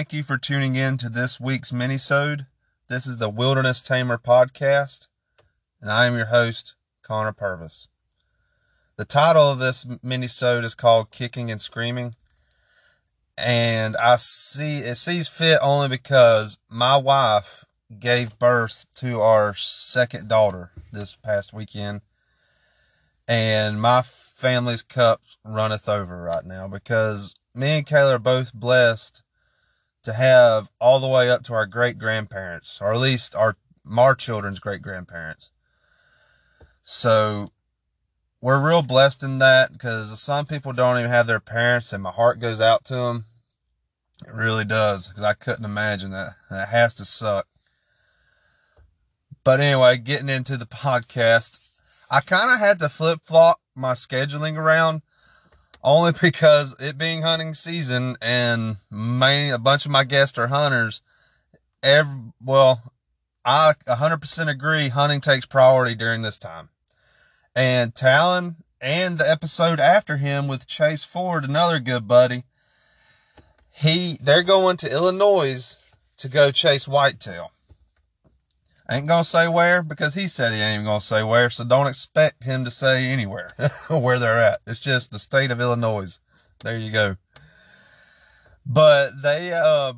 Thank you for tuning in to this week's minisode. This is the Wilderness Tamer podcast, and I am your host, Connor Purvis. The title of this minisode is called Kicking and Screaming, and I see it sees fit only because my wife gave birth to our second daughter this past weekend, and my family's cup runneth over right now because me and Kayla are both blessed to have all the way up to our great grandparents, or at least our our children's great grandparents. So we're real blessed in that because some people don't even have their parents, and my heart goes out to them. It really does because I couldn't imagine that. That has to suck. But anyway, getting into the podcast, I kind of had to flip flop my scheduling around only because it being hunting season and a bunch of my guests are hunters. Every, well, I 100% agree hunting takes priority during this time. And Talon and the episode after him with Chase Ford, another good buddy, he they're going to Illinois to go chase whitetail. Ain't gonna say where because he said he ain't even gonna say where, so don't expect him to say anywhere where they're at. It's just the state of Illinois. There you go. But they, uh,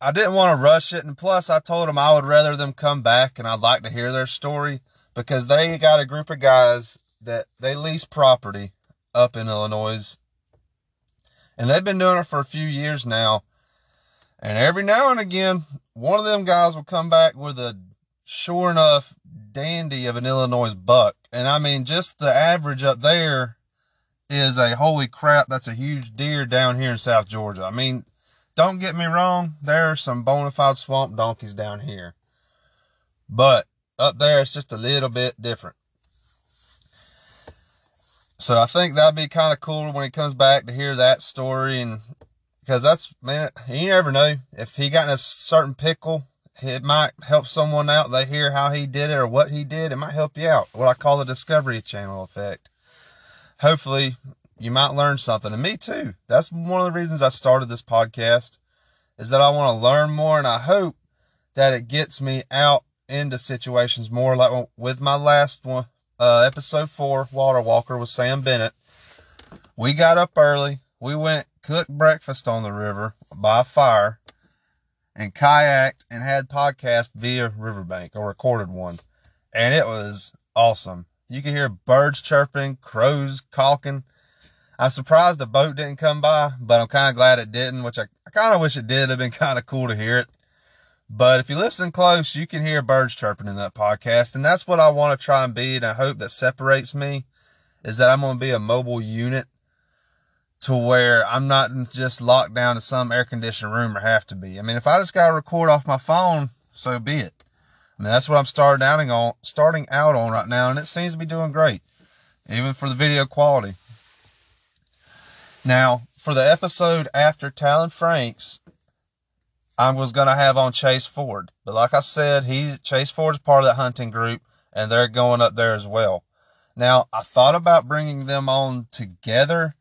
I didn't want to rush it, and plus I told them I would rather them come back and I'd like to hear their story because they got a group of guys that they lease property up in Illinois, and they've been doing it for a few years now. And every now and again, one of them guys will come back with a sure enough dandy of an Illinois buck. And I mean, just the average up there is a holy crap, that's a huge deer down here in South Georgia. I mean, don't get me wrong, there are some bona fide swamp donkeys down here. But up there, it's just a little bit different. So I think that'd be kind of cool when he comes back to hear that story and because that's man, you never know if he got in a certain pickle it might help someone out. They hear how he did it or what he did. It might help you out. What I call the Discovery Channel effect. Hopefully, you might learn something. And me too. That's one of the reasons I started this podcast is that I want to learn more. And I hope that it gets me out into situations more like with my last one, uh, episode four, Water Walker with Sam Bennett. We got up early. We went cook breakfast on the river by fire and kayaked and had podcast via Riverbank or recorded one. And it was awesome. You could hear birds chirping, crows caulking. I'm surprised the boat didn't come by, but I'm kind of glad it didn't, which I, I kind of wish it did. It'd been kind of cool to hear it. But if you listen close, you can hear birds chirping in that podcast. And that's what I want to try and be. And I hope that separates me is that I'm going to be a mobile unit to where I'm not just locked down to some air conditioned room or have to be. I mean, if I just got to record off my phone, so be it. I mean, that's what I'm starting out on, starting out on right now, and it seems to be doing great, even for the video quality. Now, for the episode after Talon Franks, I was gonna have on Chase Ford, but like I said, he Chase Ford is part of that hunting group, and they're going up there as well. Now, I thought about bringing them on together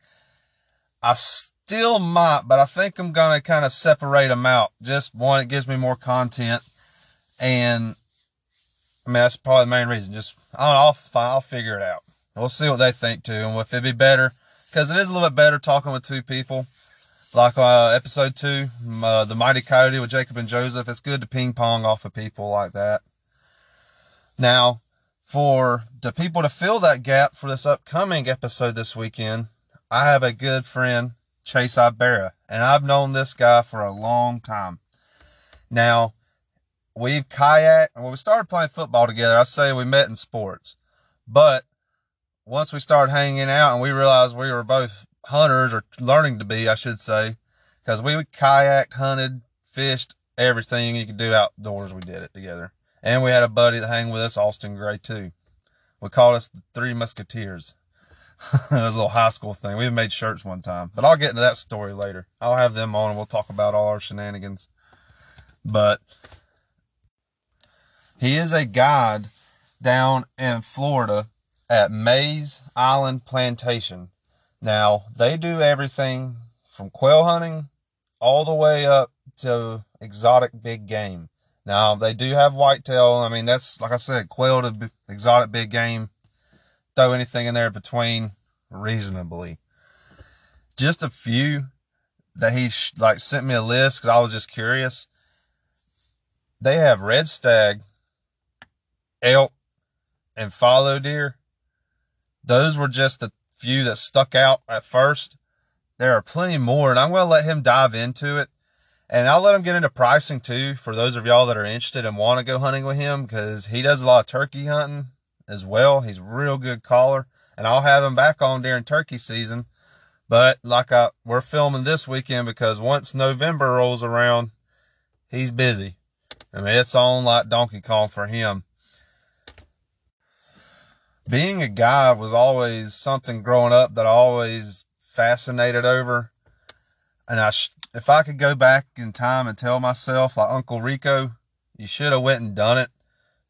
I still might, but I think I'm going to kind of separate them out. Just one, it gives me more content. And I mean, that's probably the main reason. Just, I'll, I'll, I'll figure it out. We'll see what they think too. And if it'd be better, because it is a little bit better talking with two people. Like uh, episode two, uh, the Mighty Coyote with Jacob and Joseph. It's good to ping pong off of people like that. Now, for the people to fill that gap for this upcoming episode this weekend, I have a good friend, Chase Ibera, and I've known this guy for a long time. Now, we've kayaked, when we started playing football together, I say we met in sports. But once we started hanging out and we realized we were both hunters, or learning to be, I should say, because we would kayaked, hunted, fished, everything you could do outdoors, we did it together. And we had a buddy that hang with us, Austin Gray, too. We called us the Three Musketeers. it a little high school thing. We made shirts one time, but I'll get into that story later. I'll have them on and we'll talk about all our shenanigans. But he is a guide down in Florida at Mays Island Plantation. Now, they do everything from quail hunting all the way up to exotic big game. Now they do have whitetail. I mean, that's like I said, quail to exotic big game. Throw anything in there between reasonably. Just a few that he sh- like sent me a list because I was just curious. They have red stag, elk, and fallow deer. Those were just the few that stuck out at first. There are plenty more, and I'm going to let him dive into it. And I'll let him get into pricing too for those of y'all that are interested and want to go hunting with him because he does a lot of turkey hunting as well. He's a real good caller, and I'll have him back on during turkey season. But like I, we're filming this weekend because once November rolls around, he's busy. I mean, it's on like Donkey Kong for him. Being a guy was always something growing up that I always fascinated over. And I, sh- if I could go back in time and tell myself, like Uncle Rico, you should have went and done it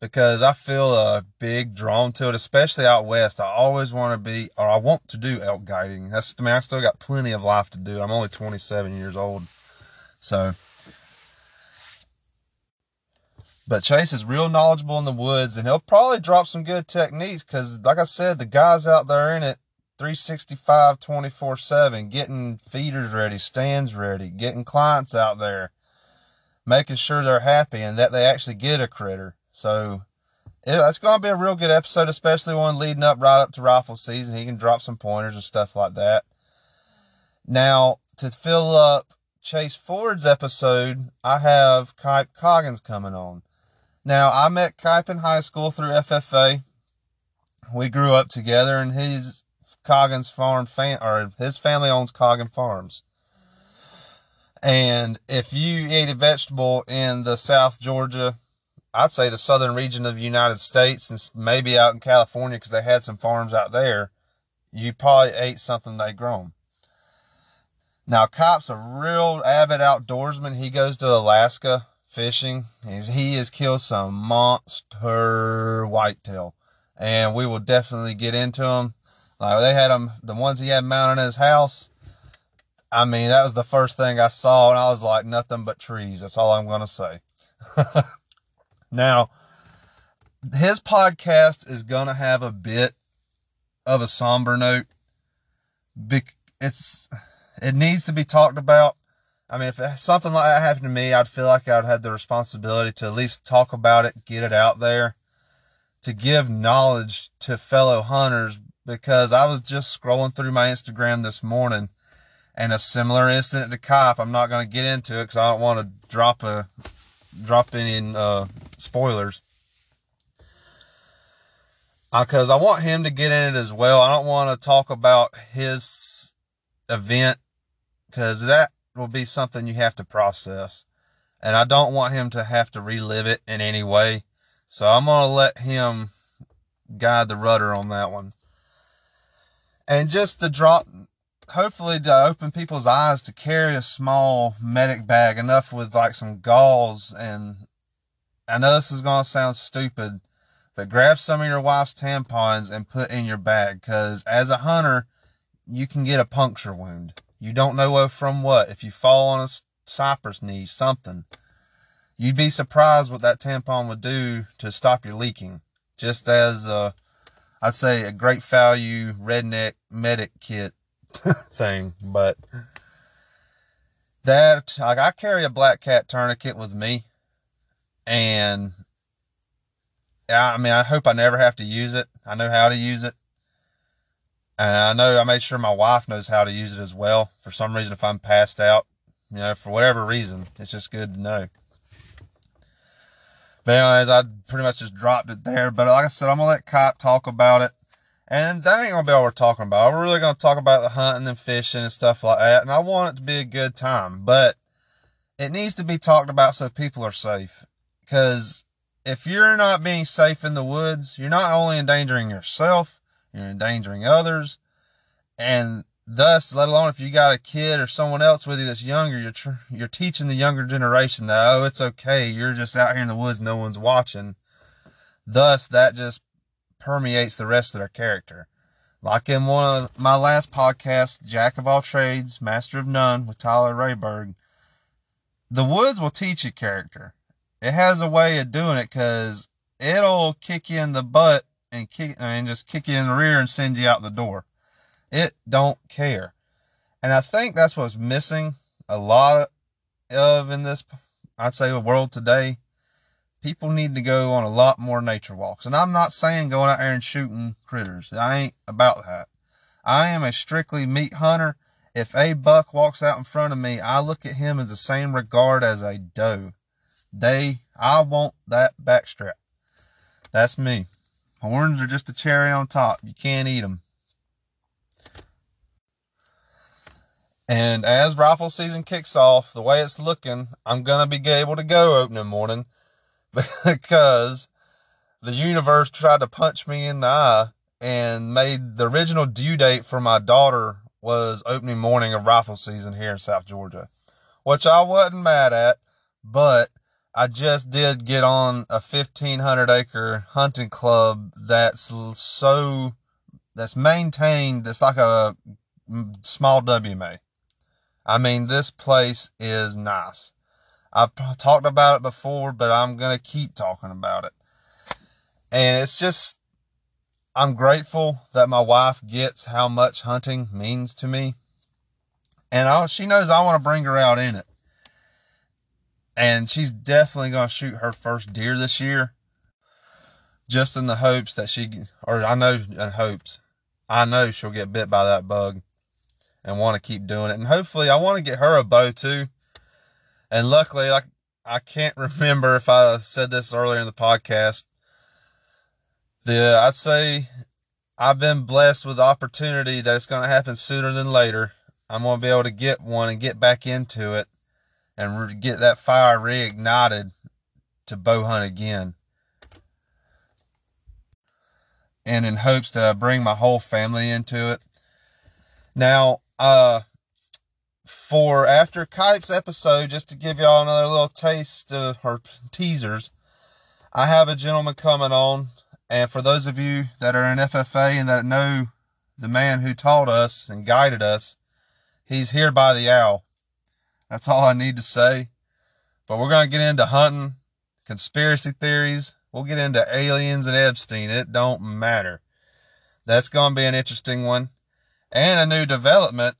because I feel a big drawn to it, especially out west. I always want to be, or I want to do elk guiding. That's, I mean, I still got plenty of life to do. I'm only 27 years old. So, but Chase is real knowledgeable in the woods and he'll probably drop some good techniques because, like I said, the guys out there in it 365 24 7, getting feeders ready, stands ready, getting clients out there, making sure they're happy and that they actually get a critter. So it's going to be a real good episode, especially one leading up right up to rifle season. He can drop some pointers and stuff like that. Now, to fill up Chase Ford's episode, I have Kipe Coggins coming on. Now, I met Kipe in high school through FFA. We grew up together, and he's Coggins Farm or his family owns Coggin Farms. And if you ate a vegetable in the South Georgia, I'd say the southern region of the United States, and maybe out in California because they had some farms out there, you probably ate something they'd grown. Now, Cop's a real avid outdoorsman. He goes to Alaska fishing. He has killed some monster whitetail, and we will definitely get into them like they had them, the ones he had mounted in his house. I mean, that was the first thing I saw, and I was like, nothing but trees. That's all I'm gonna say. now, his podcast is gonna have a bit of a somber note. It's it needs to be talked about. I mean, if something like that happened to me, I'd feel like I'd have the responsibility to at least talk about it, get it out there, to give knowledge to fellow hunters because I was just scrolling through my Instagram this morning and a similar incident to cop. I'm not going to get into it because I don't want to drop a drop any uh, spoilers. Because uh, I want him to get in it as well. I don't want to talk about his event because that will be something you have to process. And I don't want him to have to relive it in any way. So I'm going to let him guide the rudder on that one and just to drop hopefully to open people's eyes to carry a small medic bag enough with like some gauze and I know this is going to sound stupid but grab some of your wife's tampons and put in your bag cuz as a hunter you can get a puncture wound. You don't know from what. If you fall on a cypress knee something. You'd be surprised what that tampon would do to stop your leaking. Just as uh I'd say a great value redneck medic kit thing, but that like I carry a black cat tourniquet with me, and I mean I hope I never have to use it. I know how to use it, and I know I made sure my wife knows how to use it as well. For some reason, if I'm passed out, you know, for whatever reason, it's just good to know. But anyways, I pretty much just dropped it there. But like I said, I'm gonna let Kipe talk about it. And that ain't gonna be all we're talking about. We're really gonna talk about the hunting and fishing and stuff like that. And I want it to be a good time, but it needs to be talked about so people are safe. Because if you're not being safe in the woods, you're not only endangering yourself, you're endangering others. And thus, let alone if you got a kid or someone else with you that's younger, you're tr- you're teaching the younger generation that oh, it's okay. You're just out here in the woods, no one's watching. Thus, that just permeates the rest of their character. Like in one of my last podcasts, Jack of All Trades, Master of None, with Tyler Rayberg, the woods will teach you character. It has a way of doing it because it'll kick you in the butt and kick uh, and just kick you in the rear and send you out the door. It don't care. And I think that's what's missing a lot of in this, I'd say, world today. People need to go on a lot more nature walks. And I'm not saying going out there and shooting critters. I ain't about that. I am a strictly meat hunter. If a buck walks out in front of me, I look at him as the same regard as a doe. They, I want that backstrap. That's me. Horns are just a cherry on top. You can't eat them. And as rifle season kicks off, the way it's looking, I'm going to be able to go opening morning because the universe tried to punch me in the eye and made the original due date for my daughter was opening morning of rifle season here in South Georgia, which I wasn't mad at, but I just did get on a 1500 acre hunting club that's so, that's maintained, it's like a small WMA. I mean, this place is nice. I've talked about it before, but I'm going to keep talking about it. And it's just, I'm grateful that my wife gets how much hunting means to me. And I, she knows I want to bring her out in it. And she's definitely going to shoot her first deer this year. Just in the hopes that she, or I know in hopes, I know she'll get bit by that bug and want to keep doing it. And hopefully, I want to get her a bow too. And luckily, like I can't remember if I said this earlier in the podcast. The uh, I'd say I've been blessed with the opportunity that it's going to happen sooner than later. I'm going to be able to get one and get back into it and get that fire reignited to bow hunt again. And in hopes to bring my whole family into it. Now, uh, for after Kipe's episode, just to give y'all another little taste of, her teasers, I have a gentleman coming on. And for those of you that are in FFA and that know the man who taught us and guided us, he's here by the owl. That's all I need to say. But we're going to get into hunting, conspiracy theories. We'll get into aliens and Epstein. It don't matter. That's going to be an interesting one and a new development.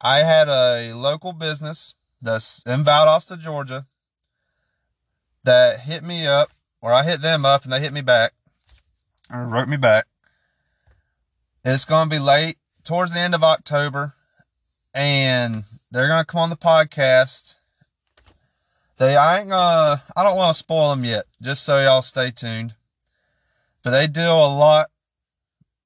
I had a local business that's in Valdosta, Georgia, that hit me up, or I hit them up and they hit me back, or wrote me back. It's going to be late towards the end of October, and they're to come on the podcast. They, I ain't gonna, I don't want to spoil them yet, just so y'all stay tuned. But they deal a lot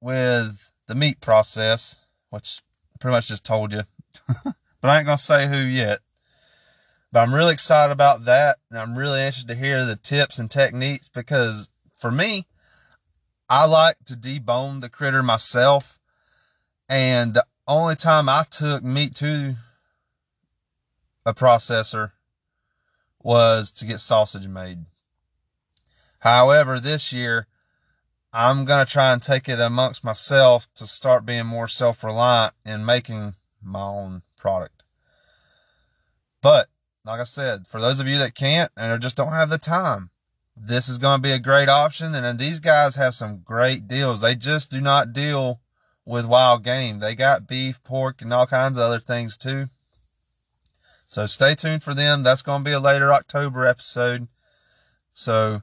with the meat process, which I pretty much just told you. but I ain't to say who yet. But I'm really excited about that. And I'm really interested to hear the tips and techniques because for me, I like to debone the critter myself. And the only time I took meat to a processor was to get sausage made. However, this year I'm going to try and take it amongst myself to start being more self reliant in making my own product. But, like I said, for those of you that can't and just don't have the time, this is going to be a great option. And these guys have some great deals. They just do not deal with wild game. They got beef, pork, and all kinds of other things too. So stay tuned for them. That's going to be a later October episode. So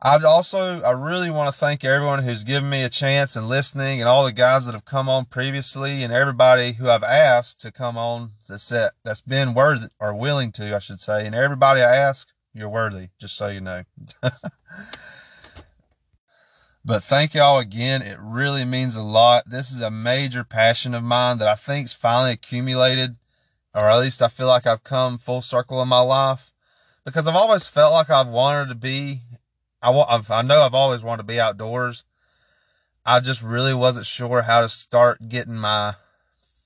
I'd also, I really want to thank everyone who's given me a chance and listening and all the guys that have come on previously and everybody who I've asked to come on that's, that, that's been worthy or willing to, I should say. And everybody I ask, you're worthy, just so you know. but thank y'all again. It really means a lot. This is a major passion of mine that I think's finally accumulated, or at least I feel like I've come full circle in my life because I've always felt like I've wanted to be I want, I know I've always wanted to be outdoors. I just really wasn't sure how to start getting my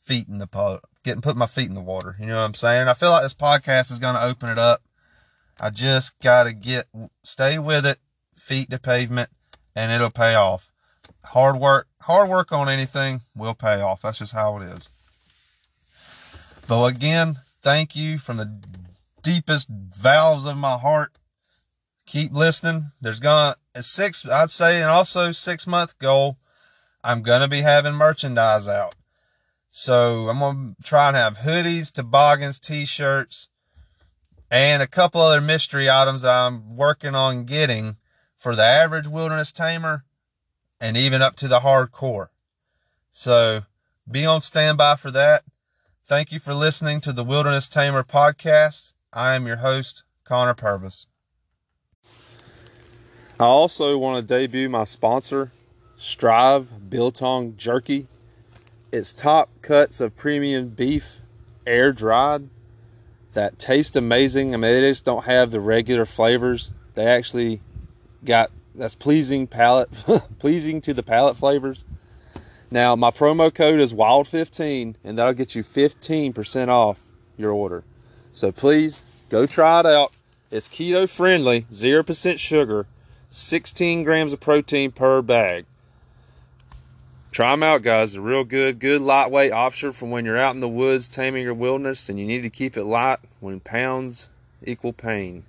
feet in the pot, getting put my feet in the water. You know what I'm saying? I feel like this podcast is going to open it up. I just got to get, stay with it, feet to pavement, and it'll pay off. Hard work, hard work on anything will pay off. That's just how it is. But again, thank you from the deepest valves of my heart. Keep listening. There's gonna a six, I'd say, and also six month goal. I'm gonna be having merchandise out. So I'm gonna try and have hoodies, toboggans, t-shirts, and a couple other mystery items I'm working on getting for the average wilderness tamer and even up to the hardcore. So be on standby for that. Thank you for listening to the Wilderness Tamer podcast. I am your host, Connor Purvis. I also want to debut my sponsor, Stryve Biltong Jerky. It's top cuts of premium beef, air dried, that taste amazing. I mean, they just don't have the regular flavors. They actually got that's pleasing palate, pleasing to the palate flavors. Now, my promo code is WILD15, and that'll get you 15% off your order. So please go try it out. It's keto friendly, 0% sugar, 16 grams of protein per bag. Try them out, guys. They're real good. Good lightweight option for when you're out in the woods taming your wilderness and you need to keep it light when pounds equal pain.